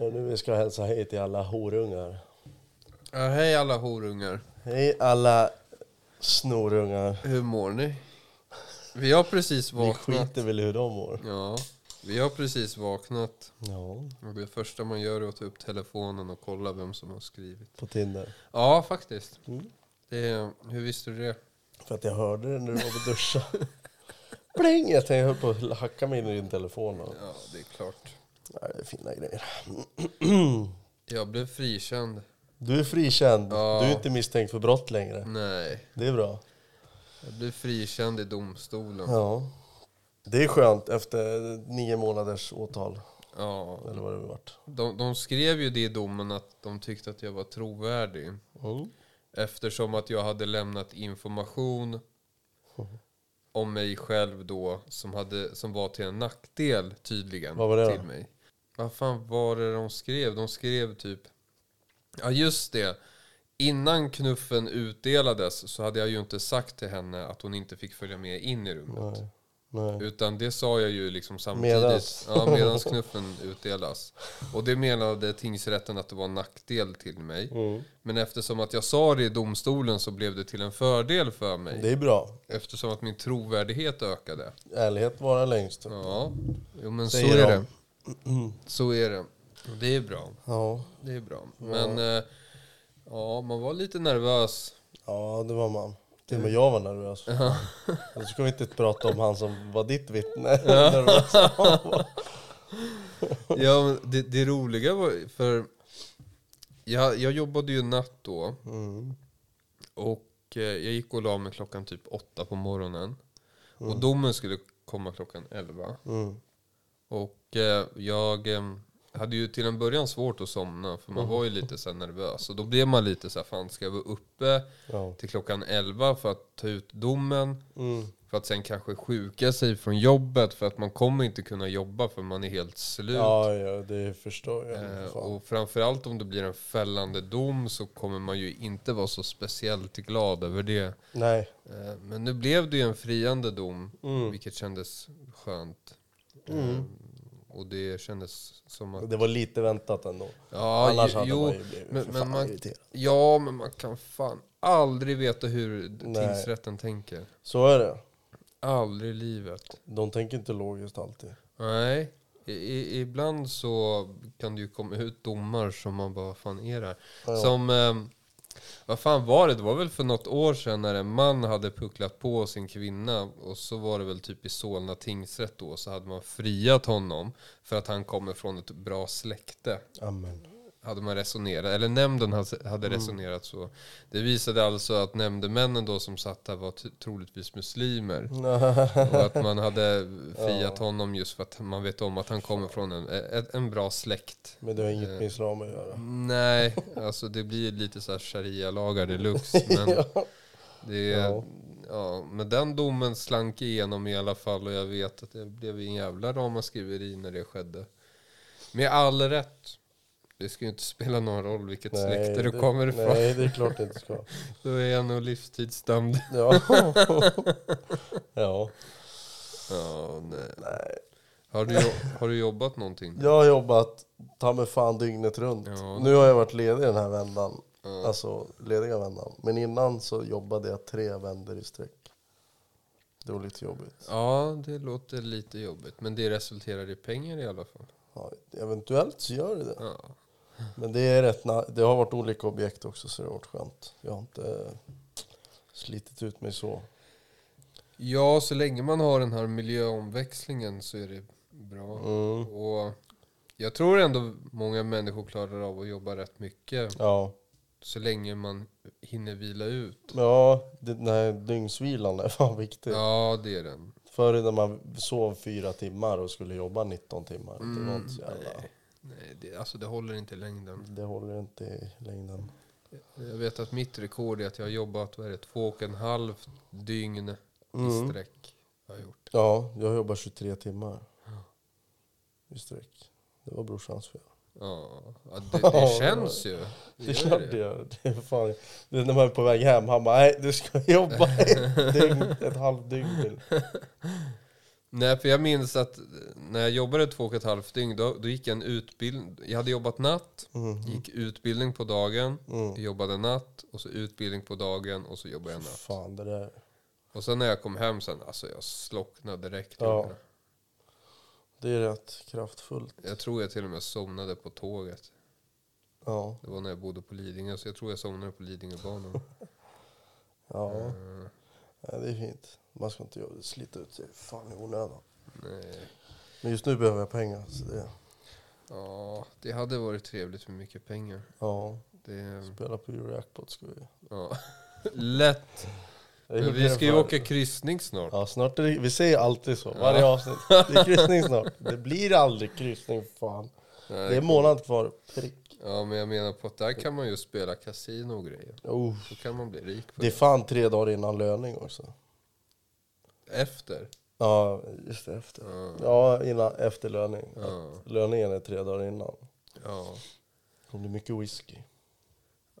Och nu vi ska hälsa hej till alla horungar. Ja, hej alla horungar. Hej alla snorungar. Hur mår ni? Vi har precis Vi vaknat. skiter väl i hur de mår. Ja, vi har precis vaknat. Ja, Och det första man gör är att ta upp telefonen och kolla vem som har skrivit. på Tinder. Ja, faktiskt. Mm. Det hur visste du det? För att jag hörde det när du var på duscha. Pling! Jag tänkte jag höll på att hacka mig in i din telefon. Ja, det är klart. Nej, det är fina grejer. Jag blev frikänd. Du är frikänd. Ja. Du är inte misstänkt för brott längre. Nej, Det är bra. jag blev frikänd i domstolen. Ja. Det är skönt efter nio månaders åtal. Ja, Eller vad det varit. de, de skrev ju det i domen att de tyckte att jag var trovärdig. Mm. Eftersom att jag hade lämnat information om mig själv då som, hade, som var till en nackdel tydligen Vad var det då? till mig. Vad fan var det de skrev? De skrev typ... Ja just det. Innan knuffen utdelades så hade jag ju inte sagt till henne att hon inte fick följa med in i rummet. Nej. Nej. Utan det sa jag ju liksom samtidigt. Medans. Ja, medans knuffen utdelas. Och det menade tingsrätten att det var en nackdel till mig. Mm. Men eftersom att jag sa det i domstolen så blev det till en fördel för mig. Det är bra. Eftersom att min trovärdighet ökade. Ärlighet vara längst. Ja, jo, men så Säger är de. det. Så är det. Det är bra. Ja. Det är bra. Men eh, ja, man var lite nervös. ja, det var man. Till och med jag var nervös. Och så ska vi inte prata om han som var ditt vittne. Nervös. Ja, men det, det roliga var för jag, jag jobbade ju natt då. Mm. Och eh, jag gick och la mig klockan typ åtta på morgonen. Och domen skulle komma klockan elva. Mm. Och eh, jag eh, hade ju till en början svårt att somna för man var ju lite så nervös. Och då blev man lite så här, fan ska jag vara uppe Ja. till klockan 11 för att ta ut domen? Mm. För att sen kanske sjuka sig från jobbet för att man kommer inte kunna jobba för man är helt slut. ja, ja, det förstår jag. Eh, och framförallt om det blir en fällande dom så kommer man ju inte vara så speciellt glad över det. Nej. Eh, Men nu blev det ju en friande dom, Mm. vilket kändes skönt. Eh, Och det kändes som att... Det var lite väntat ändå. Ja, Annars hade jo, man ju blivit men, men man, irriterad. ja, men man kan fan aldrig veta hur Nej. tingsrätten tänker. Så är det. Aldrig i livet. De tänker inte logiskt alltid. Nej. I, i, ibland så kan det ju komma ut domar som man bara, fan är det här? Ja. Som, eh, vad fan var det? Det var väl för något år sedan när en man hade pucklat på sin kvinna och så var det väl typ i Solna tingsrätt då så hade man friat honom för att han kommer från ett bra släkte. Amen. Hade man resonerat, eller nämnden hade Mm. resonerat så. Det visade alltså att nämndemännen då som satt där var troligtvis muslimer. Och att man hade friat honom just för att man vet om att han kommer från en, en, en bra släkt. Men det har inget Eh. med islam att göra. Nej, alltså det blir lite så här sharia-lagar deluxe. Men, det är, Ja. ja. men den domen slank igenom i alla fall och jag vet att det blev en jävla ramaskri när det skedde. Med all rätt. Det ska ju inte spela någon roll vilket släkte du det- kommer ifrån. Nej, det är klart det inte ska. Då är jag nog livstidsdömd. Ja. ja. Ja, nej. Nej. Har, du, har du jobbat någonting? Jag har jobbat ta mig fan dygnet runt. Ja. Nu har jag varit ledig den här vändan. Ja. Alltså lediga vändan. Men innan så jobbade jag tre vändor i sträck. Det var lite jobbigt. Ja, det låter lite jobbigt. Men det resulterar i pengar i alla fall. Ja, eventuellt så gör det det. Ja. Men det är rätt Det har varit olika objekt också så det har varit skönt. Jag har inte slitit ut mig så. Ja, så länge man har den här miljöomväxlingen så är det bra. Mm. Och jag tror ändå många människor klarar av att jobba rätt mycket. Ja, Så länge man hinner vila ut. ja det, den här dygnsvilan är fan viktig. Ja, det är den. Förr när man sov fyra timmar och skulle jobba 19 timmar. det var inte så jävla... nej, nej det, alltså det håller inte i längden. Det håller inte i längden. Jag vet att mitt rekord är att jag har jobbat vad är det, två och en halv dygn Mm. i sträck. Har jag gjort. Ja, jag jobbar 23 timmar i sträck. Det var brorsans fel. Ja, ja, det, Ja, det det känns ju. Det är gör klart det gör. Det är fan, det är när man är på väg hem, han bara nej du ska jobba ett, dygn, ett halvt dygn till. Nej, för jag minns att när jag jobbade två och ett halvt dygn, då, då gick jag en utbildning. Jag hade jobbat natt, Mm. gick utbildning på dagen, Mm. jobbade natt, och så utbildning på dagen, och så jobbade jag natt. Fan, det där. Och sen när jag kom hem sen, alltså jag slocknade direkt. Ja. Det är rätt kraftfullt. Jag tror jag till och med somnade på tåget. Ja. Det var när jag bodde på Lidingö, så jag tror jag somnade på Lidingöbanan. Ja. Eh, ja, det är fint. Man ska inte slita ut sig fan i onödan. nej. Men just nu behöver jag pengar. Så det, Ja, det hade varit trevligt med mycket pengar. ja, Det, spela på Eurojackpot ska vi. ja. Lätt. Är Men vi ska ju åka kryssning snart. Ja, snart är det, vi säger alltid så. Varje avsnitt. Det är kryssning snart. Det blir aldrig kryssning, fan. Nej, Det är månad kvar. Prick. Ja, men jag menar på att där kan man ju spela kasino och grejer. Oh. Så kan man bli rik på Det är det. fan tre dagar innan löning också. Efter. Ja, just det. Efter. Ja. Ja, innan, efter löning. Ja. Löningen är tre dagar innan. Ja. Det blir mycket whisky.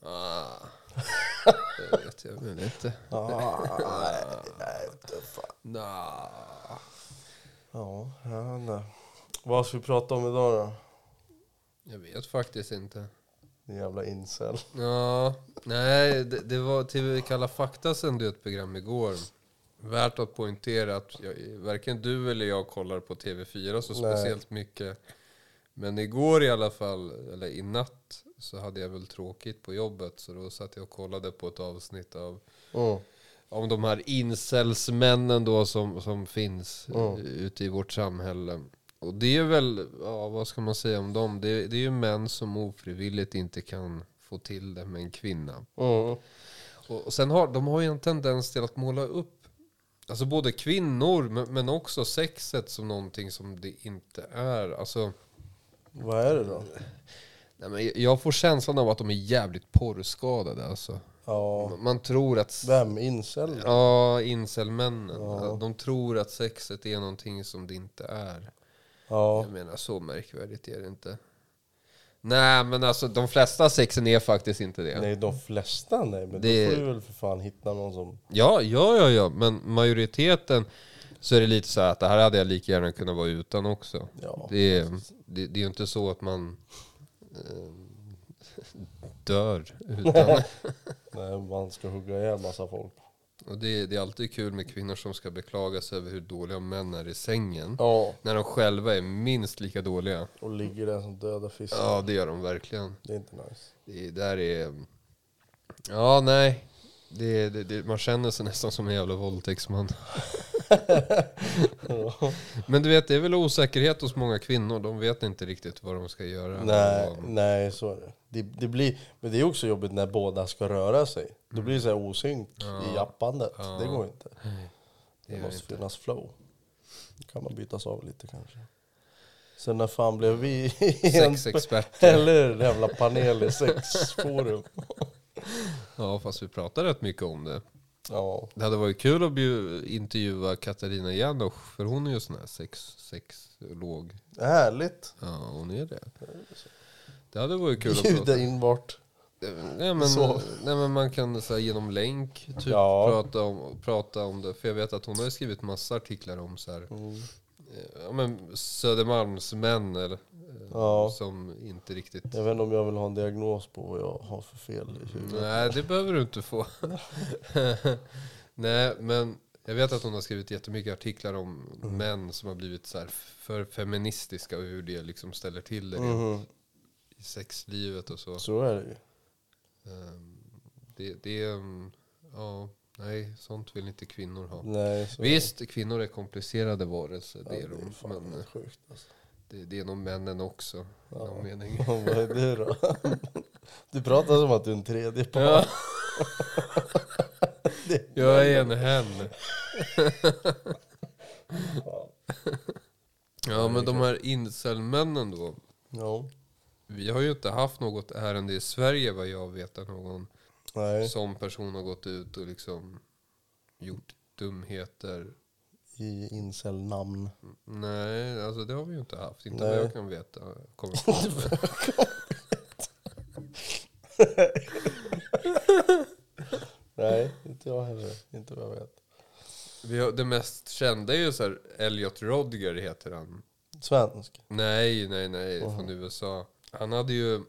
Ah. Det vet jag väl inte. Ah, nej, nej, inte fan. Nah. Ja, jag vet inte. Vad ska vi prata om idag då? Jag vet faktiskt inte. Din jävla incel. Ja, nej, det, det var TV Kalla fakta sände ett program igår. Värt att poängtera att jag, varken du eller jag kollar på TV4 så Nej. speciellt mycket. Men igår i alla fall, eller i natt, så hade jag väl tråkigt på jobbet. Så då satt jag och kollade på ett avsnitt av Mm. om de här incelsmännen då som, som finns Mm. ute i vårt samhälle. Och det är väl, ja vad ska man säga om dem? Det, det är ju män som ofrivilligt inte kan få till det med en kvinna. Mm. Och, och sen har de har ju en tendens till att måla upp Alltså både kvinnor men, också sexet som någonting som det inte är. Alltså, Vad är det då? nej men jag får känslan av att de är jävligt porrskadade. Alltså. Ja, Man tror att vem? Incel? Ja, incelmännen. Ja. De tror att sexet är någonting som det inte är. Ja. Jag menar, så märkvärdigt är det inte. Nej, men alltså de flesta sexen är faktiskt inte det. Nej, de flesta nej. Men Det- då får du väl för fan hitta någon som... Ja, ja, ja, ja, men majoriteten så är det lite så här att det här hade jag lika gärna kunnat vara utan också. Ja. Det är, det, det är ju inte så att man eh, dör. Utan, Nej, man ska hugga ihjäl massa folk. Och det, det är alltid kul med kvinnor som ska beklaga sig över hur dåliga män är i sängen. Ja. När de själva är minst lika dåliga. Och ligger där som döda fiskar. Ja, det gör de verkligen. Det är inte nice. Det där är... Ja, nej. Det, det, det, man känner sig nästan som en jävla våldtäktsman. Men du vet, det är väl osäkerhet hos många kvinnor. De vet inte riktigt vad de ska göra. Nej, Och- nej, så är det. det. Det blir, men det är också jobbigt när båda ska röra sig. Då blir det så här osynk i jappandet. Ja. Det går inte. det Det måste inte. finnas flow. Då kan man bytas av lite kanske. Sen när fan blev vi en... Sexexperter. Eller en jävla panel i sexforum. Ja, fast vi pratar rätt mycket om det. Ja. Det hade varit kul att bju- intervjua Katarina Janosch, för hon är ju sån här sex, sexolog. Härligt. Ja, hon är det. Det hade varit kul att Bjuda prata. in vart. Nej men, Så. nej men man kan så här, genom länk typ Ja. prata, om, prata om det. För jag vet att hon har ju skrivit massa artiklar om så här, Mm. eh, ja, men Södermalmsmän eller, Ja. som inte riktigt... Jag vet inte om jag vill ha en diagnos på vad jag har för fel i huvudet. Nej, det behöver du inte få. nej, men jag vet att hon har skrivit jättemycket artiklar om Mm. män som har blivit så här för feministiska och hur det liksom ställer till det Mhm. i sexlivet och så. Så är det ju. Ehm, Det, det är... mm, Ja, nej, sånt vill inte kvinnor ha. Nej, Visst, kvinnor är komplicerade varelser, Ja, det är de. Men sjukt alltså. Det, det är nog männen också. Ja. någon mening. Vad är det då? Du pratar som att du är en tredje part. Ja, jag är en hen. Ja, men de här incelmännen då. Ja. Vi har ju inte haft något ärende i Sverige vad jag vet att någon Nej, sån person har gått ut och liksom gjort dumheter. I incel-namn. Nej, alltså det har vi ju inte haft. Inte Nej. vad jag kan veta. Kommer på. Nej, inte jag heller. Inte vad jag vet. Vi har, det mest kända är ju så här, Elliot Rodger heter han. Svensk. Nej, nej, nej, från USA. Han hade ju,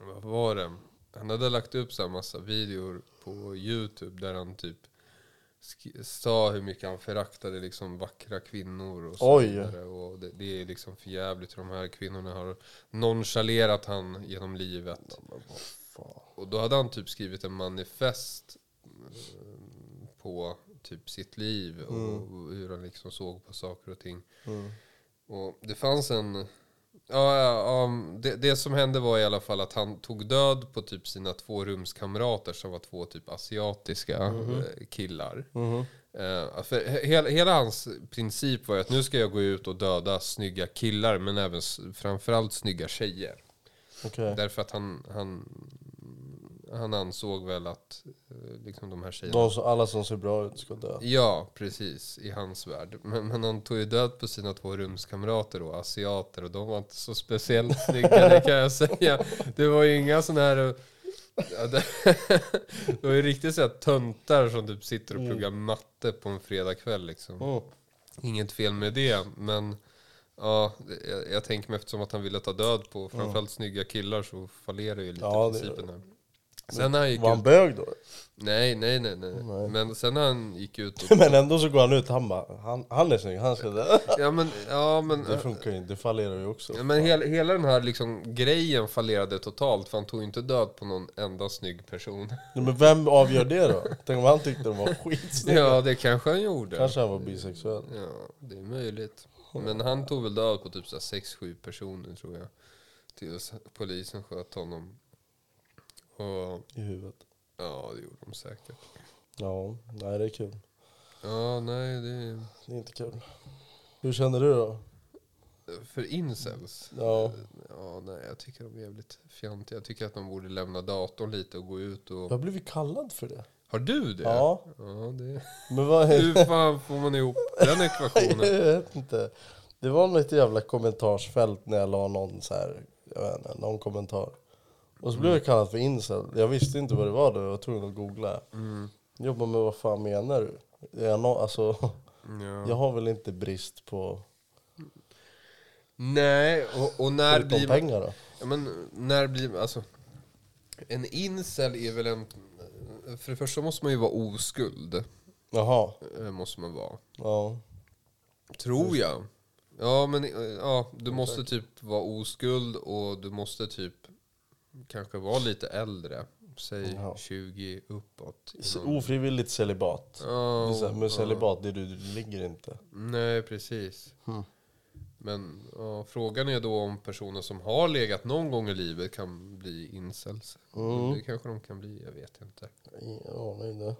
vad var det? Han hade lagt upp så här massa videor på Youtube där han typ sa hur mycket han föraktade liksom vackra kvinnor och så Oj. vidare. Och det, det är liksom för jävligt hur de här kvinnorna har nonchalerat han genom livet. Och då hade han typ skrivit en manifest eh, på typ sitt liv och hur han liksom såg på saker och ting. Mm. Och det fanns en... Ja, ja, ja det, det som hände var i alla fall att han tog död på typ sina två rumskamrater som var två typ asiatiska eh, killar. Mhm. Eh, för he- hela, hela hans princip var ju att nu ska jag gå ut och döda snygga killar men även framförallt snygga tjejer. Okej. Därför att han, han, han ansåg väl att eh, liksom de här tjejerna... De som, alla som ser bra ut ska dö. Ja, precis. I hans värld. Men, men han tog ju död på sina två rumskamrater då, asiater. Och de var inte så speciellt snygga, det kan jag säga. Det var ju inga sådana här... Ja, det, det var ju riktigt så här töntar som typ sitter och pluggar matte på en fredagkväll liksom. Mm. Inget fel med det, men... Ja, jag, jag tänker mig eftersom att han ville ta död på framförallt snygga killar så fallerar ju lite Ja, principen här. Sen när han gick Var han ut... bög då? Nej, nej, nej, nej. Nej. Men sen när han gick ut och Men ändå så går han ut, han bara, han, han är snygg, han ska dö. Ja men, ja, men, Det funkar ju inte, det fallerar ju också. ja, men hela, hela den här liksom grejen fallerade totalt för han tog ju inte död på någon enda snygg person. Nej, Men vem avgör det då? Tänk om han tyckte de var skitsnygga? Ja det kanske han gjorde. Kanske han var bisexuell. Ja, det är möjligt. Men han tog väl död på typ 6-7 personer tror jag. Tills polisen sköt honom. Och I huvudet. ja, det gjorde de säkert. Ja, nej det är kul. Ja, nej, det Det är inte kul. Hur känner du då? För incels? Ja. Ja, nej, jag tycker de är jävligt fjantiga. Jag tycker att de borde lämna datorn lite och gå ut och... Jag har blivit kallad för det. Har du det? Ja. Ja, det... Men vad Hur fan får man ihop den ekvationen? Jag vet inte. Det var något jävla kommentarsfält när jag la någon så här, jag vet inte, någon kommentar. Och så blev jag kallad för incel. Jag visste inte vad det var då, jag var tvungen att googla. Mm. Jobba med vad fan menar du? Jag, nå- alltså, Ja. jag har väl inte brist på Nej, och, och när blir pengar då? Ja, men när blir alltså... En incel är väl en... För det första måste man ju vara oskuld. Jaha, eh, Måste man vara. ja. Tror jag. Ja, men eh, ja, du måste typ vara oskuld och du måste typ kanske vara lite äldre. Säg Jaha. 20 uppåt. Ofrivilligt celibat. Ja, Det så här, Med celibat, det du, du ligger inte. Nej, precis. Hmm. Men ja, frågan är då om personer som har legat någon gång i livet kan bli incels. Mm. Det kanske de kan bli, jag vet inte. Ingen aning det.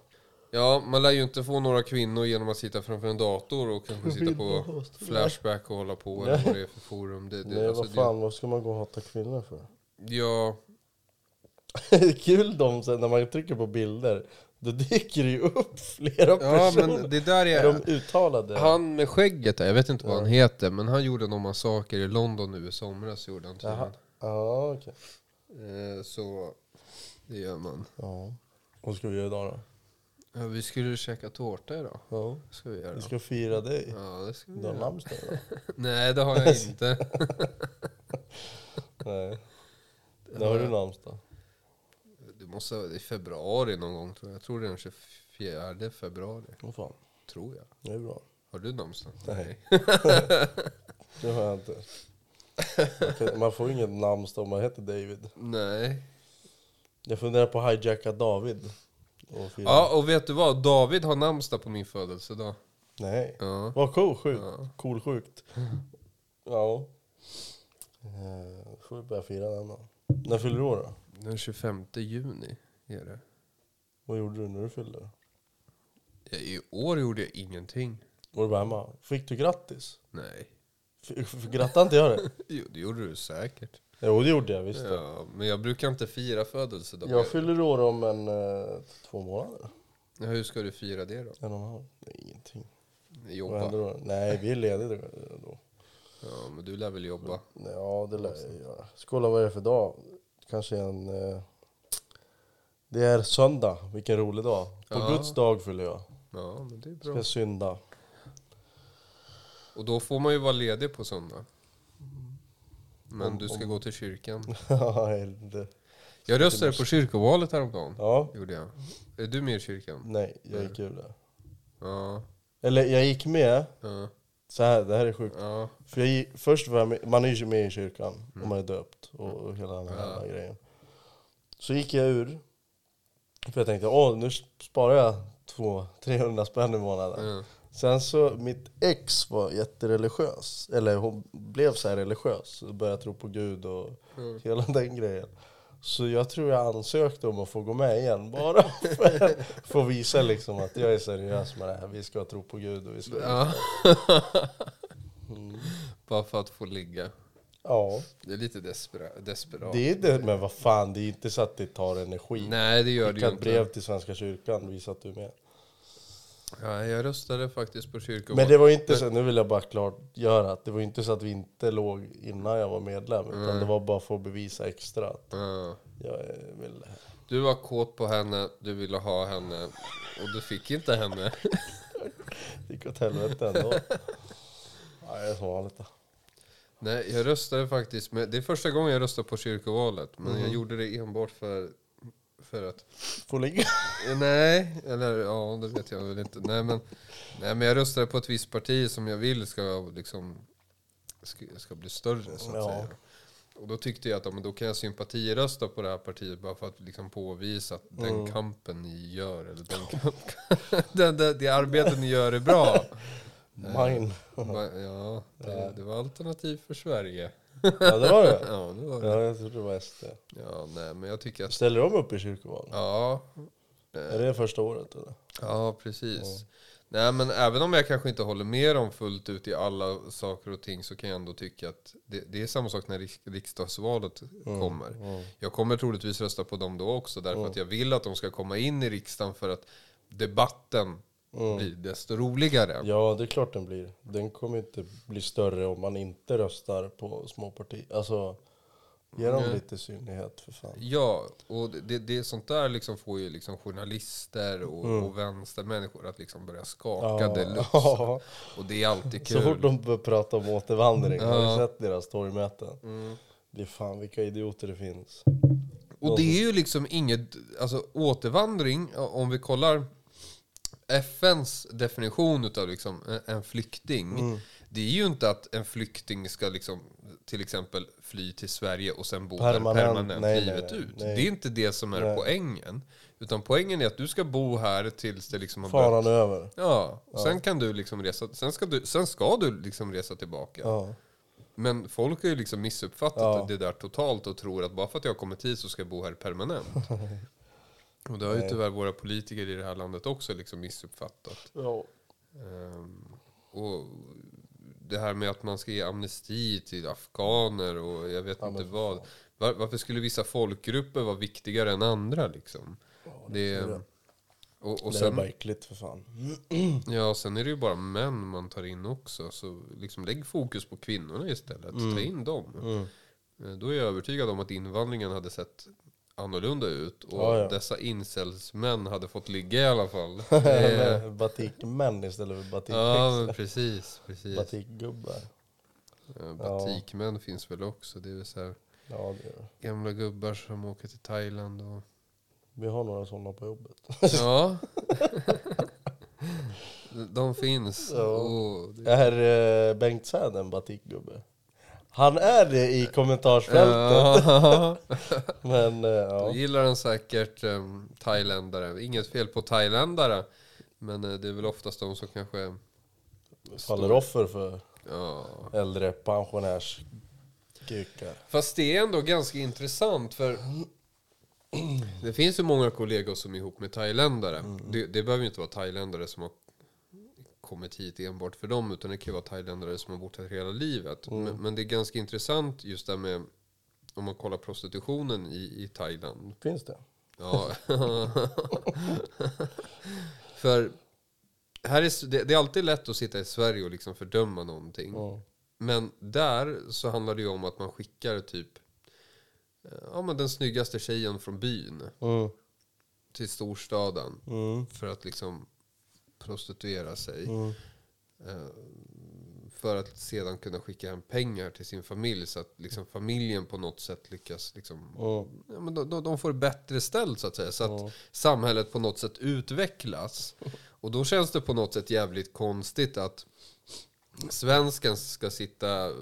Ja, man lär ju inte få några kvinnor genom att sitta framför en dator och kanske sitta på Flashback och hålla på eller vad det är för forum. Det, det, Nej alltså, vad fan, vad ska man gå och hata kvinnor för? Ja, Det är kul de sen när man trycker på bilder, då dyker det ju upp flera ja personer. men det där är de uttalade? Han med skägget där, jag vet inte vad Ja. han heter, men han gjorde någon massaker i London nu i somras. Gjorde han tydligen. Ja, okej. Eh, så det gör man. Ja. Vad ska vi göra idag då? Ja, vi skulle käka tårta idag. Ja. Ska vi göra. Vi ska fira dig. Ja, det ska vi Du har namnsdag idag? Nej, det har jag inte. Nej. När har du namnsdag? Det måste vara i februari någon gång tror jag. Jag tror det är den 24 februari. Vad fan, Tror jag. det är bra. Har du namnsdag? Nej. Det har jag inte. Man kan- Man får inget namnsdag om man heter David. Nej. Jag funderar på att hijacka David. Och. Ja, och vet du vad? David har namnsdag på min födelsedag. Nej. Ja. Vad cool, sjukt. Ja. Cool, sjukt. Ja. Eh, får vi börja fira den då. När fyller du år då? Den 25 juni är det. Vad gjorde du när du fyllde? Ja, I år gjorde jag ingenting. Var du bara hemma? Fick du grattis? Nej. Grattade inte jag det? Jo, det gjorde du säkert. Jo, det gjorde jag visst. Ja, men jag brukar inte fira födelsedagar. Jag fyller år om en eh, två månader. Ja, hur ska du fira det då? En och en halv. Nej, ingenting. Vad Jobba? händer då? Nej, vi är lediga. Ja, men du lär väl jobba? Ja, det lär jag göra. Skål, vad är det för dag? Kanske en... Eh, det är söndag. Vilken rolig dag. På Ja. Guds dag fyller jag. Ja, men det är Ska bra. synda. Och då får man ju vara ledig på söndag. Men du ska gå till kyrkan. Ja, det- Jag röstade på kyrkovalet häromdagen. ja, Gjorde jag. Är du med i kyrkan? nej, jag gick ur det. Ja. Eller jag gick med, Ja. Så här, det här är sjukt. Ja. För jag först var jag med, man är ju med i kyrkan om man är döpt och, och hela den här Ja. grejen. Så gick jag ur, för jag tänkte åh nu sparar jag 200-300 spänn i månaden. Ja. Sen så, mitt ex var jättereligiös, eller hon blev så här religiös, och började tro på Gud och Mm. hela den grejen. Så jag tror jag ansökte om att få gå med igen, bara för att få visa liksom att jag är seriös med det här. Vi ska tro på Gud och vi ska... Ja. Bara för att få ligga. Ja. Det är lite despera- desperat. Det är det, men vad fan, det är inte så att det tar energi. Nej, det gör det ju ett brev inte. till Svenska kyrkan, visa att du är med. Ja, jag röstade faktiskt på kyrkovalet. Men det var inte så, nu vill jag bara klargöra att det var inte så att vi inte låg innan jag var medlem. Utan det var bara för att bevisa extra att Ja. jag eh, vill... Du var kåt på henne, du ville ha henne och du fick inte henne. Det gick åt helvete ändå. Ja, det är som vanligt då. Nej, jag röstade faktiskt med, det är första gången jag röstar på kyrkovalet. Men jag gjorde det enbart för, för att Får ligga. Nej, eller ja, det vet jag väl inte. Nej men, nej, men jag röstade på ett visst parti som jag vill ska, liksom, ska, ska bli större så att Ja. säga. Och då tyckte jag att ja, men då kan jag sympatirösta på det här partiet bara för att liksom påvisa att den Mm. kampen ni gör, eller den kamp, det, det, det arbetet ni gör är bra. Mine. Va- Ja, det, det var alternativ för Sverige. Ja, det var det. Ja, det var det. Ja, jag trodde det var SD. Ja, nej, men jag tycker att... Ställer de upp i kyrkoval? Ja, Är det första året eller? Ja, precis. Nej, men även om jag kanske inte håller med dem fullt ut i alla saker och ting så kan jag ändå tycka att det, det är samma sak när riks- riksdagsvalet kommer. Jag kommer troligtvis rösta på dem då också därför att jag vill att de ska komma in i riksdagen för att debatten blir desto roligare. Ja, det är klart den blir. Den kommer inte bli större om man inte röstar på småpartier. Alltså, ge dem lite synlighet för fan. Ja, och det, det sånt där liksom får ju liksom journalister och, och vänstermänniskor att liksom börja skaka deluxe. Ja. Och det är alltid Så kul. fort de börjar prata om återvandring, har du sett deras torgmöten? Det är fan vilka idioter det finns. Och det är ju liksom inget, alltså återvandring, om vi kollar FNs definition utav liksom en- flykting. Mm. Det är ju inte att en flykting ska liksom till exempel fly till Sverige och sen bo Permanent. där permanent Nej, livet nej, ut. nej. Det är inte det som är poängen. Utan poängen är att du ska bo här tills det liksom har Faran börjat. över. Ja, och sen kan du liksom resa, sen ska du, sen ska du liksom resa tillbaka. Ja. Men folk har ju liksom missuppfattat Ja. det där totalt och tror att bara för att jag har kommit hit så ska jag bo här permanent. och det har ju tyvärr våra politiker i det här landet också liksom missuppfattat. Ja. Ehm, och det här med att man ska ge amnesti till afghaner och jag vet Ja, inte vad. Var, varför skulle vissa folkgrupper vara viktigare än andra liksom? Det, är det. och, och det är bara äckligt för fan. ja, sen är det ju bara män man tar in också. Så liksom lägg fokus på kvinnorna istället. Ta in dem. Mm. Eh, Då är jag övertygad om att invandringen hade sett annorlunda ut. Och Ja, ja. dessa incelsmän hade fått ligga i alla fall. Är- Batikmän istället för ja, batikpixlar. men precis. precis. Batikgubbar. Eh, Batikmän finns väl också. Det är väl så här Ja, det gamla gubbar som åker till Thailand. Och... Vi har några sådana på jobbet. Ja. De finns. Ja. Oh, det... Är eh, Bengt Säd en batikgubbe? Han är det i kommentarsfältet. Ja. Men eh, Då ja. gillar den säkert um, thailändare. Inget fel på thailändare. Men eh, det är väl oftast de som kanske... faller offer för Ja. äldre pensionärskukar. Fast det är ändå ganska intressant för det finns ju många kollegor som är ihop med thailändare. Det, det behöver ju inte vara thailändare som har kommit hit enbart för dem utan det kan ju vara thailändare som har bott här hela livet. Men, men det är ganska intressant just det med om man kollar prostitutionen i, i Thailand. Finns det? Ja. För här är, det, det är alltid lätt att sitta i Sverige och liksom fördöma någonting. Ja. Men där så handlar det ju om att man skickar typ eh, ja, men den snyggaste tjejen från byn Mm. till storstaden. Mm. För att liksom prostituera sig. Mm. Eh, för att sedan kunna skicka hem pengar till sin familj. Så att liksom familjen på något sätt lyckas liksom, Mm. ja, men de, de- får bättre ställt så att säga. Så att Mm. samhället på något sätt utvecklas. Och då känns det på något sätt jävligt konstigt att svensken ska sitta eh,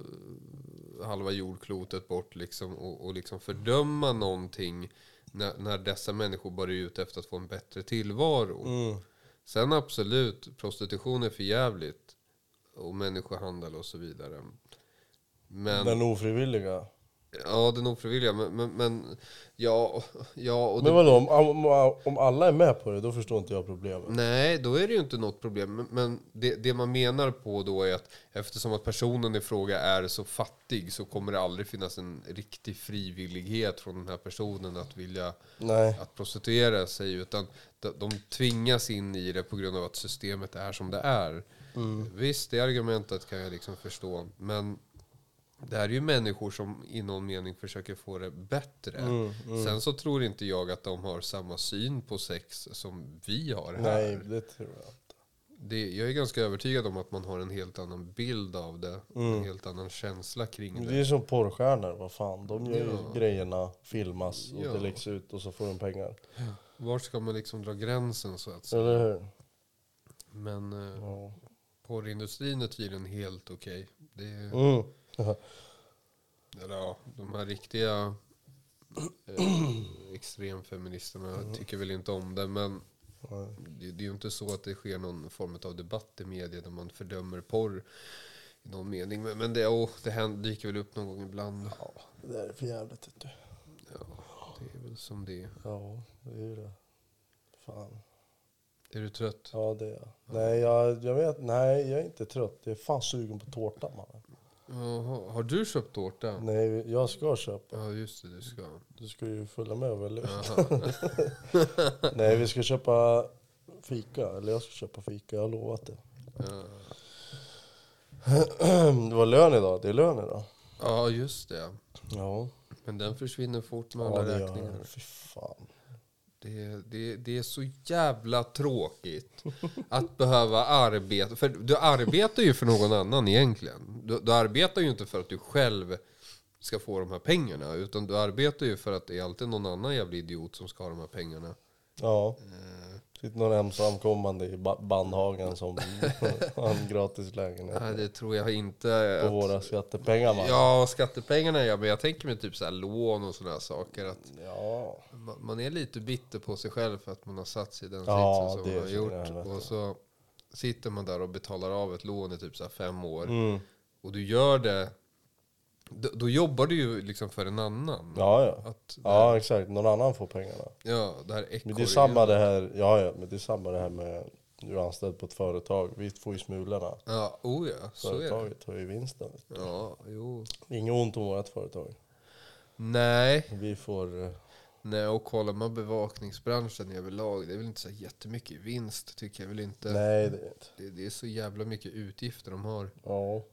halva jordklotet bort liksom och, och liksom fördöma någonting när, när dessa människor bara är ute efter att få en bättre tillvaro. Mm. Sen absolut, prostitution är för jävligt och människohandel och så vidare. Men, Den ofrivilliga ja, den ofrivilliga. Men, men, men ja, ja och Men vadå, om, om, om alla är med på det, då förstår inte jag problemet. Nej, då är det ju inte något problem. Men, men det, det man menar på då är att eftersom att personen i fråga är så fattig så kommer det aldrig finnas en riktig frivillighet från den här personen att vilja Nej. att prostituera sig. Utan de, tvingas in i det på grund av att systemet är som det är. Visst, det argumentet kan jag liksom förstå. Men det här är ju människor som i någon mening försöker få det bättre. Mm, Sen så tror inte jag att de har samma syn på sex som vi har här. Nej, det tror jag inte. Det, jag är ganska övertygad om att man har en helt annan bild av det. En helt annan känsla kring det. Det är som porrstjärnor, vad fan. De gör ju Ja. grejerna, filmas och Ja. det läggs ut och så får de pengar. Var ska man liksom dra gränsen så att säga? Eller hur? Men eh, Ja. porrindustrin är tydligen helt okej. Det är, Mm. Eller ja, de här riktiga eh, extremfeministerna tycker väl inte om det. Men Nej. det, det är ju inte så att det sker någon form av debatt i media där man fördömer porr i någon mening. Men, men det, oh, det händer, dyker väl upp någon gång ibland. Ja, det där är för jävligt du. Ja, det är väl som det är. Ja, det är ju det. Fan. Är du trött? Ja, det är jag. Nej, jag, jag vet. Nej, jag är inte trött. Jag är fan sugen på tårta, man. Jaha, har du köpt tårta? Nej, jag ska köpa. Ja, just det, du ska. Du ska ju följa med och välja. Nej, vi ska köpa fika. Eller jag ska köpa fika, jag har lovat det. Ja. Det var lön idag. Det är lön idag. ja, just det. Ja, Men den försvinner fort med ja alla räkningar. Fy fan. Det, det, det är så jävla tråkigt att behöva arbeta. För du arbetar ju för någon annan egentligen. Du, du arbetar ju inte för att du själv ska få de här pengarna. Utan du arbetar ju för att det är alltid någon annan jävla idiot som ska ha de här pengarna. Ja, Eh, sitter någon ensamkommande i ba- Bandhagen som har en gratis lägenhet. nej, det tror jag inte. På att- våra skattepengar man. Ja, skattepengarna ja. Men jag tänker mig typ så här lån och sådana saker. Att Ja. ma- man är lite bitter på sig själv för att man har satt sig i den Ja, sitsen som man har gjort. Och så sitter man där och betalar av ett lån i typ så fem år. Mm. Och du gör det, då, då jobbar du ju liksom för en annan. Ja, ja. Att, Ja, exakt. Någon annan får pengarna. ja, det här Men det är samma det här, ja, ja, men det är samma det här med du är anställd på ett företag. Vi får ju smulorna. Ja, oh ja, så är det. Företaget har ju vinsten. Ja, jo. Inget ont om vårt företag. Nej, Vi får... eh, nej, och kollar man bevakningsbranschen överlag, det är väl inte så jättemycket vinst, tycker jag väl inte. Nej, det är inte. Det, det är så jävla mycket utgifter de har. Ja,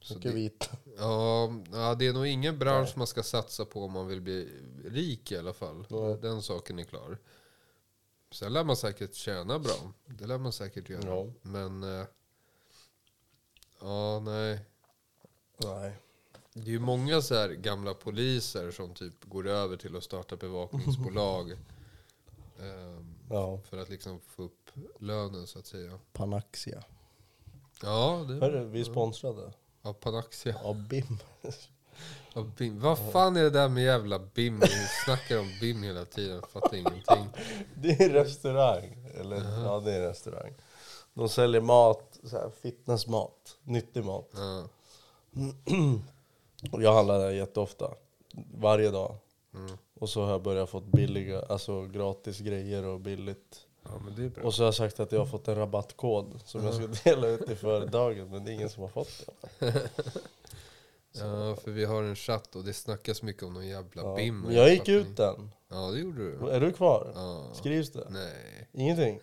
Så det, vit. ja, ja, det är nog ingen bransch man ska satsa på om man vill bli rik i alla fall. Nej. Den saken är klar. Sen lär man säkert tjäna bra. Det lär man säkert göra. Ja. Men... eh, ja, nej. Nej. Det är ju många så här gamla poliser som typ går över till att starta bevakningsbolag. ehm, Ja, för att liksom få upp lönen så att säga. Panaxia. Ja, det Hörru, vi är sponsrade av Panaxia. av BIM. Vad fan är det där med jävla BIM? Vi snackar om BIM hela tiden. Fattar ingenting. Det är en restaurang. Eller, ja, det är en restaurang. De säljer mat, så här fitnessmat, nyttig mat. Ja. Och jag handlar där jätteofta. Varje dag. Mm. Och så har jag börjat fått billiga, alltså gratis grejer och billigt. Ja. Och så har jag sagt att jag har fått en rabattkod som jag ska dela ut till företagen. Men det är ingen som har fått det. Ja, för vi har en chatt och det snackas mycket om någon jävla Ja. BIM. Jag gick ut den. Ja, det gjorde du. Är du kvar? Ja. Skrivs det? Nej, Ingenting?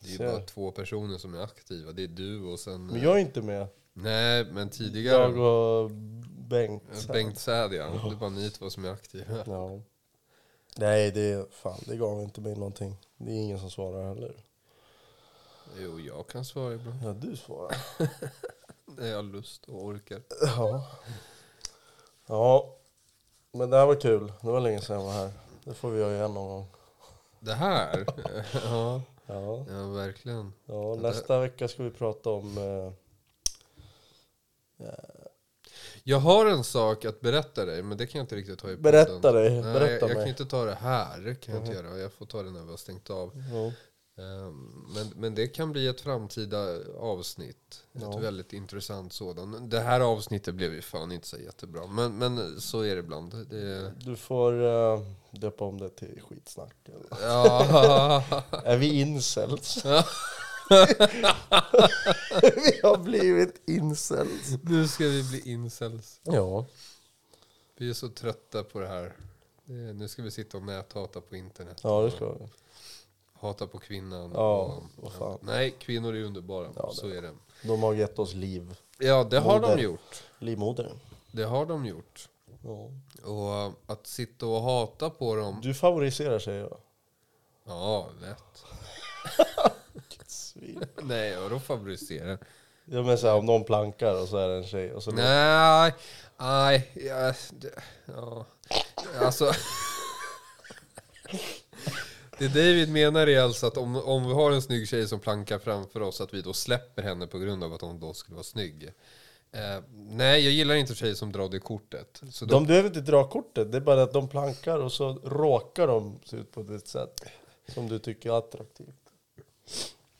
det är ju bara två personer som är aktiva. Det är du och sen... Men jag är inte med. Nej, men tidigare... Jag och Bengt. Ja, Bengt Säd ja. Det är bara ni två som är aktiva. Ja. Nej, det, fan, det gav inte mig någonting. Det är ingen som svarar heller. Jo, jag kan svara ibland. Ja, du svarar. När jag har lust och orkar. Ja. Ja. Men det här var kul. Det var länge sedan jag var här. Det får vi göra igen någon gång. Det här? ja, Ja. ja, verkligen. ja nästa vecka ska vi prata om... Eh, Jag har en sak att berätta dig, men det kan jag inte riktigt ta i podden. berätta dig. Nej, Berätta jag, jag kan mig. inte ta det här. Kan jag inte göra. Jag får ta det när vi har stängt av. Ja. Ehm, Men, men det kan bli ett framtida avsnitt. Ja. Ett väldigt intressant sådant. Det här avsnittet blev ju fan inte så jättebra. Men, men så är det ibland. Det, Du får uh, döpa om det till skitsnack. eller? ja. Är vi incels? Vi har blivit incels. nu ska vi bli incels. Ja. Vi är så trötta på det här. Det, nu ska vi sitta och näthata på internet. Ja, det ska vi. Hata på kvinnan. Ja, vad fan. Nej, kvinnor är underbara. Ja, det- så är det. De har gett oss liv. Ja, det har Moder. de gjort. Livmodern. Det har de gjort. Ja. Och att sitta och hata på dem. Du favoriserar tjejer va? Ja, lätt. Svin. Nej, vadå favorisera? Ja men såhär om någon plankar och så är det en tjej och så Nej, nej, ja, det- ja. Alltså. Det David menar är alltså att om, om vi har en snygg tjej som plankar framför oss, att vi då släpper henne på grund av att hon då skulle vara snygg. Eh, nej, jag gillar inte tjejer som drar det kortet. Så då, De behöver inte dra kortet, det är bara att de plankar och så råkar de se ut på ett sätt som du tycker är attraktivt.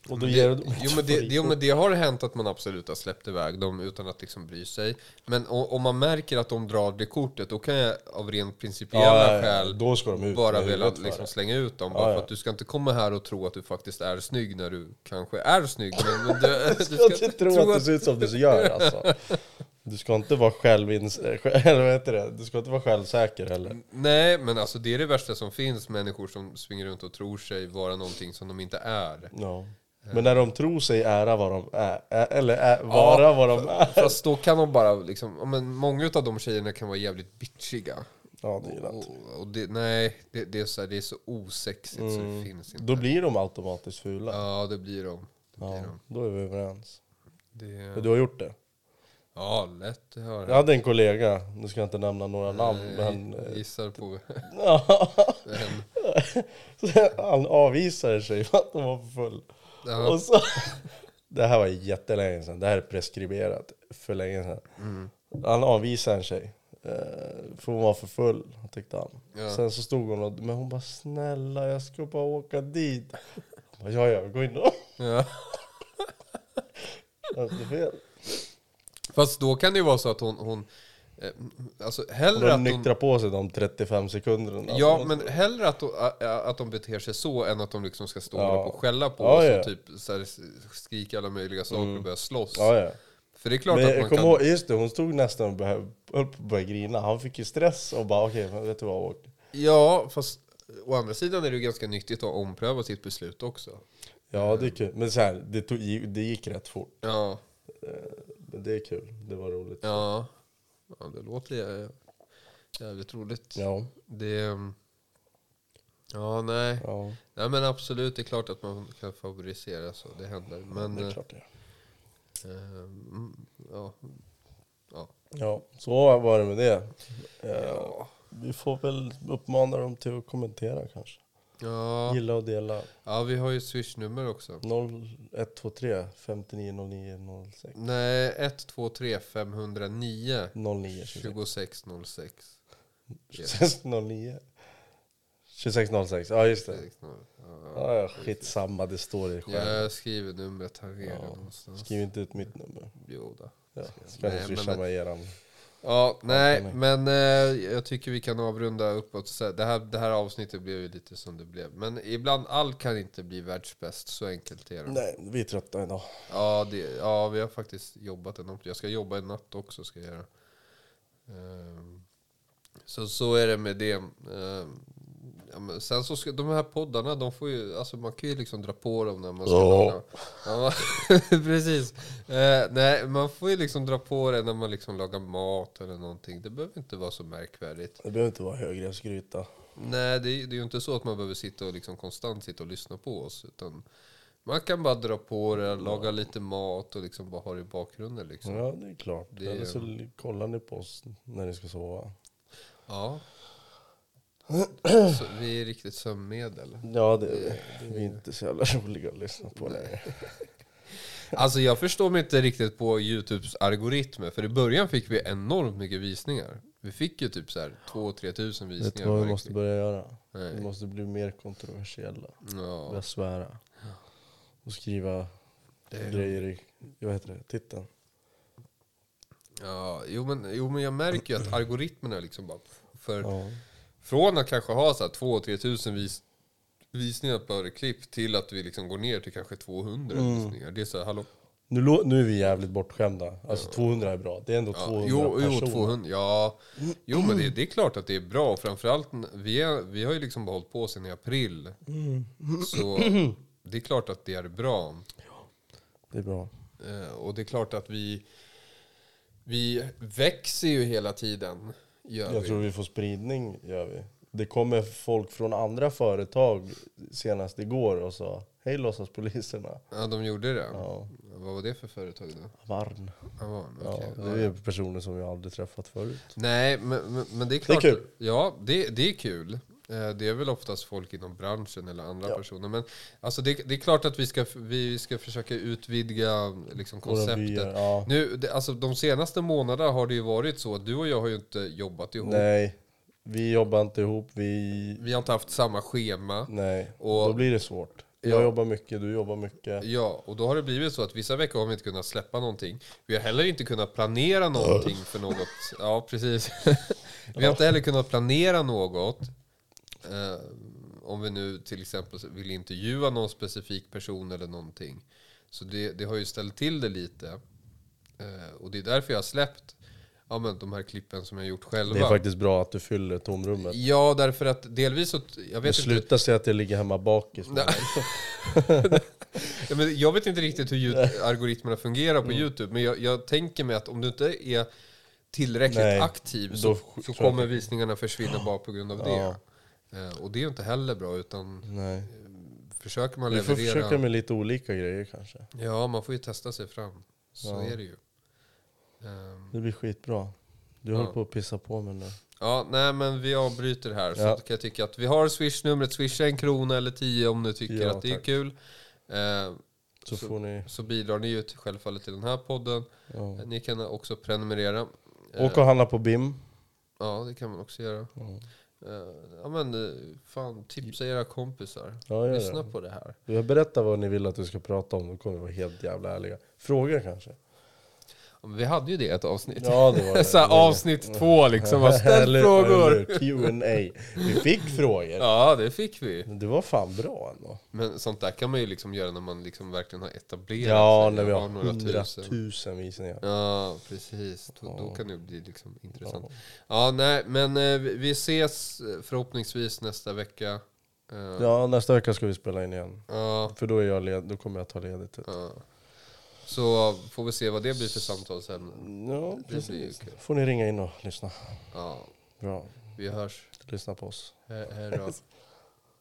Och då ger du jo, men det, jo, men det har hänt att man absolut har släppt iväg dem utan att liksom bry sig. Men om man märker att de drar det kortet, då kan jag av rent principiella Ja, skäl Då ska de ut bara vilja liksom slänga ut dem. Ja, Bara för att du ska inte komma här och tro att du faktiskt är snygg när du kanske är snygg. Men, men du, Du ska inte tro att du ser ut som du gör alltså. Du ska inte vara självins... Eller vad heter det? Du ska inte vara självsäker heller. Nej, men alltså det är det värsta som finns. Människor som springer runt och tror sig vara någonting som de inte är. Ja. Men när de tror sig ära vad de är, eller ä, vara vad de är. Fast då kan de bara liksom, ja, men många av de tjejerna kan vara jävligt bitchiga. Ja, det gillar. Och, och det, nej, det, det, är så här, det är så osexigt så det finns inte. Då blir de automatiskt fula. Ja, det blir de. Det blir Ja, de. då är vi överens. Det, Men du har gjort det? ja, lätt det har Jag hade en kollega, nu ska jag inte nämna några namn, men... Jag gissar på Ja, han avvisade sig för att de var för full. Ja. Och så, det här var jättelänge sedan, det här är preskriberat för länge sedan. Mm. Han avvisade en tjej, eh, för hon var för full, tyckte han. Ja. Sen så stod hon och, men hon bara snälla jag ska bara åka dit. Bara, ja ja, gå in då. Ja. Alltså, fel. Fast då kan det ju vara så att hon, hon alltså Och hellre de att hon, nyktrar på sig de 35 sekunderna. Ja, men hellre att, de- att de beter sig så än att de liksom ska stå Ja. och skälla på Ja, oss ja. och typ så här, skrika alla möjliga saker och börja slåss. Ja, ja. För det är klart Men att man kan... ihåg, just det, hon stod nästan och började, höll på att börja grina. Han fick ju stress och bara okej, men vet du vad, åk. Ja, fast å andra sidan är det ju ganska nyttigt att ompröva sitt beslut också. Ja, det är kul. Men så här, det, tog, det gick rätt fort. Ja, Men det är kul, det var roligt. ja. Ja det låter jä- jävligt roligt. Ja, Det... Ja, nej. ja Nej men absolut, det är klart att man kan favorisera så, det händer. Men... det är klart det eh, mm, ja. Ja. Ja, så var det med det. Eh, Ja. Vi får väl uppmana dem till att kommentera kanske. Ja. Gilla och dela. ja, vi har ju swishnummer också. 0123 5909 06 Nej, 123 509 09 26 2606. 26 09 26 06, ja just det. Ja, Ja, ja, skitsamma, det står i skärmen. jag skriver numret här redan någonstans. Skriv inte ut mitt nummer. Jo då. Ja, ska ni swisha med eran. Ja, nej, men eh, jag tycker vi kan avrunda uppåt. Så Det här, det här avsnittet blev ju lite som det blev. Men ibland, allt kan inte bli världsbäst. Så enkelt är det. Nej, vi är trötta idag. Ja, det, ja, vi har faktiskt jobbat enormt. Jag ska jobba en natt också. Ska jag göra. Ehm, så, så är det med det. Ehm, ja, sen så ska, de här poddarna, de får ju, alltså man kan ju liksom dra på dem när man ska Ja. laga. Ja, precis. Eh, nej, man får ju liksom dra på det när man liksom lagar mat eller någonting. Det behöver inte vara så märkvärdigt. Det behöver inte vara högrävsgryta. Nej, det, är- det är ju inte så att man behöver sitta och liksom konstant sitta och lyssna på oss. Utan, Man kan bara dra på det, laga lite mat och liksom bara ha det i bakgrunden liksom. Ja, det är klart. Det Eller så kollar ni på oss när ni ska sova. Ja. Så vi är riktigt sömnmedel. Ja, det, det är inte så jävla roliga att lyssna på längre. Alltså jag förstår mig inte riktigt på Youtubes algoritmer. För i början fick vi enormt mycket visningar. Vi fick ju typ så här 2-3 tusen Vet du visningar. vad vi måste börja göra? Nej. Vi måste bli mer kontroversiella. Ja. Börja svära. Och skriva Det är- grejer i, vad heter det, titeln. Ja, jo men, jo men jag märker ju att algoritmerna liksom bara... För Ja. Från att kanske ha så här 2-3 tusen vis, visningar per klipp till att vi liksom går ner till kanske 200 Mm. visningar. Det är så här, hallå? Nu, nu är vi jävligt bortskämda. Alltså 200 är bra. Det är ändå 200 jo, jo, personer. 200, ja. Jo men det, det är klart att det är bra. Framförallt, vi, är, vi har ju liksom hållit på sedan i april. Mm. Så det är klart att det är bra. Det är bra. Eh, och det är klart att vi, vi växer ju hela tiden. Gör Jag vi. tror vi får spridning, gör vi. Det kommer folk från andra företag senast igår och sa Hej låtsaspoliserna. Ja, de gjorde det. Ja. Vad var det för företag då? Varn. Ja, Ja, okej. det är personer som jag aldrig träffat förut. Nej, men, men, men det är klart. kul. Ja, det, det är kul. Eh, Det är väl oftast folk inom branschen eller andra Ja. personer. Men alltså det, det är klart att vi ska, vi ska försöka utvidga liksom, konceptet. ja. Nu, det, alltså, de senaste månaderna har det ju varit så att du och jag har ju inte jobbat ihop. Nej, vi jobbar inte ihop. Vi... Vi har inte haft samma schema. Nej, Och- då blir det svårt. Jag Ja. jobbar mycket, du jobbar mycket. Ja, och då har det blivit så att vissa veckor har vi inte kunnat släppa någonting. Vi har heller inte kunnat planera någonting för något. Ja, precis. vi har inte heller kunnat planera något. Eh, om vi nu till exempel vill intervjua någon specifik person eller någonting. Så det, det har ju ställt till det lite. Eh, och det är därför jag har släppt ja, men de här klippen som jag gjort själva. Det är faktiskt bra att du fyller tomrummet. Ja, därför att delvis så... Jag Det vet inte, slutar sig att jag ligger hemma bakis. Ja, men jag vet inte riktigt hur algoritmerna fungerar Mm. på Youtube, men jag, jag tänker mig att om du inte är tillräckligt Nej, aktiv så, så kommer visningarna försvinna bara på grund av Ja. det. Eh, och det är ju inte heller bra, utan Nej. försöker man Vi får leverera... försöka med lite olika grejer kanske. Ja, man får ju testa sig fram. Så Ja. är det ju. Ehm, Det blir skitbra. Du Ja. håller på att pissa på mig nu. ja, nej men vi avbryter här. Så Ja. kan jag tycka att vi har swishnumret, swisha en krona eller tio om du tycker Ja, att det är tack. kul. Eh, Så, Så- ni... så bidrar ni ju till, självfallet till den här podden. Ja. Ni kan också prenumerera. Eh, Åk och handla på BIM. Ja, det kan man också göra. Ja. Eh, Ja men eh, fan, tipsa era kompisar. Ja, Lyssna det. på det här. Jag berättar vad ni vill att vi ska prata om, då kommer vi vara helt jävla ärliga. Frågor kanske? Ja, Vi hade ju det ett avsnitt. Ja, det var det. Så här, avsnitt två liksom, var ställ frågor. Q&A. Vi fick frågor. Ja, det fick vi. Det var fan bra ändå. Men sånt där kan man ju liksom göra när man liksom verkligen har etablerat Ja, sig. när vi har hundratusen visningar. Ja, precis. Då, då Ja. kan det bli liksom intressant. Ja. Ja, nej, men eh, vi vi ses eh, förhoppningsvis nästa vecka. Eh, ja, nästa vecka ska vi spela in igen. ja, För då, är jag led, då kommer jag ta ledigt. ja. Så får vi se vad det blir för samtal sen. Ja, Det blir ju precis. kul. får ni ringa in och lyssna. Ja, Bra. vi hörs. Lyssna på oss. He- Hej då.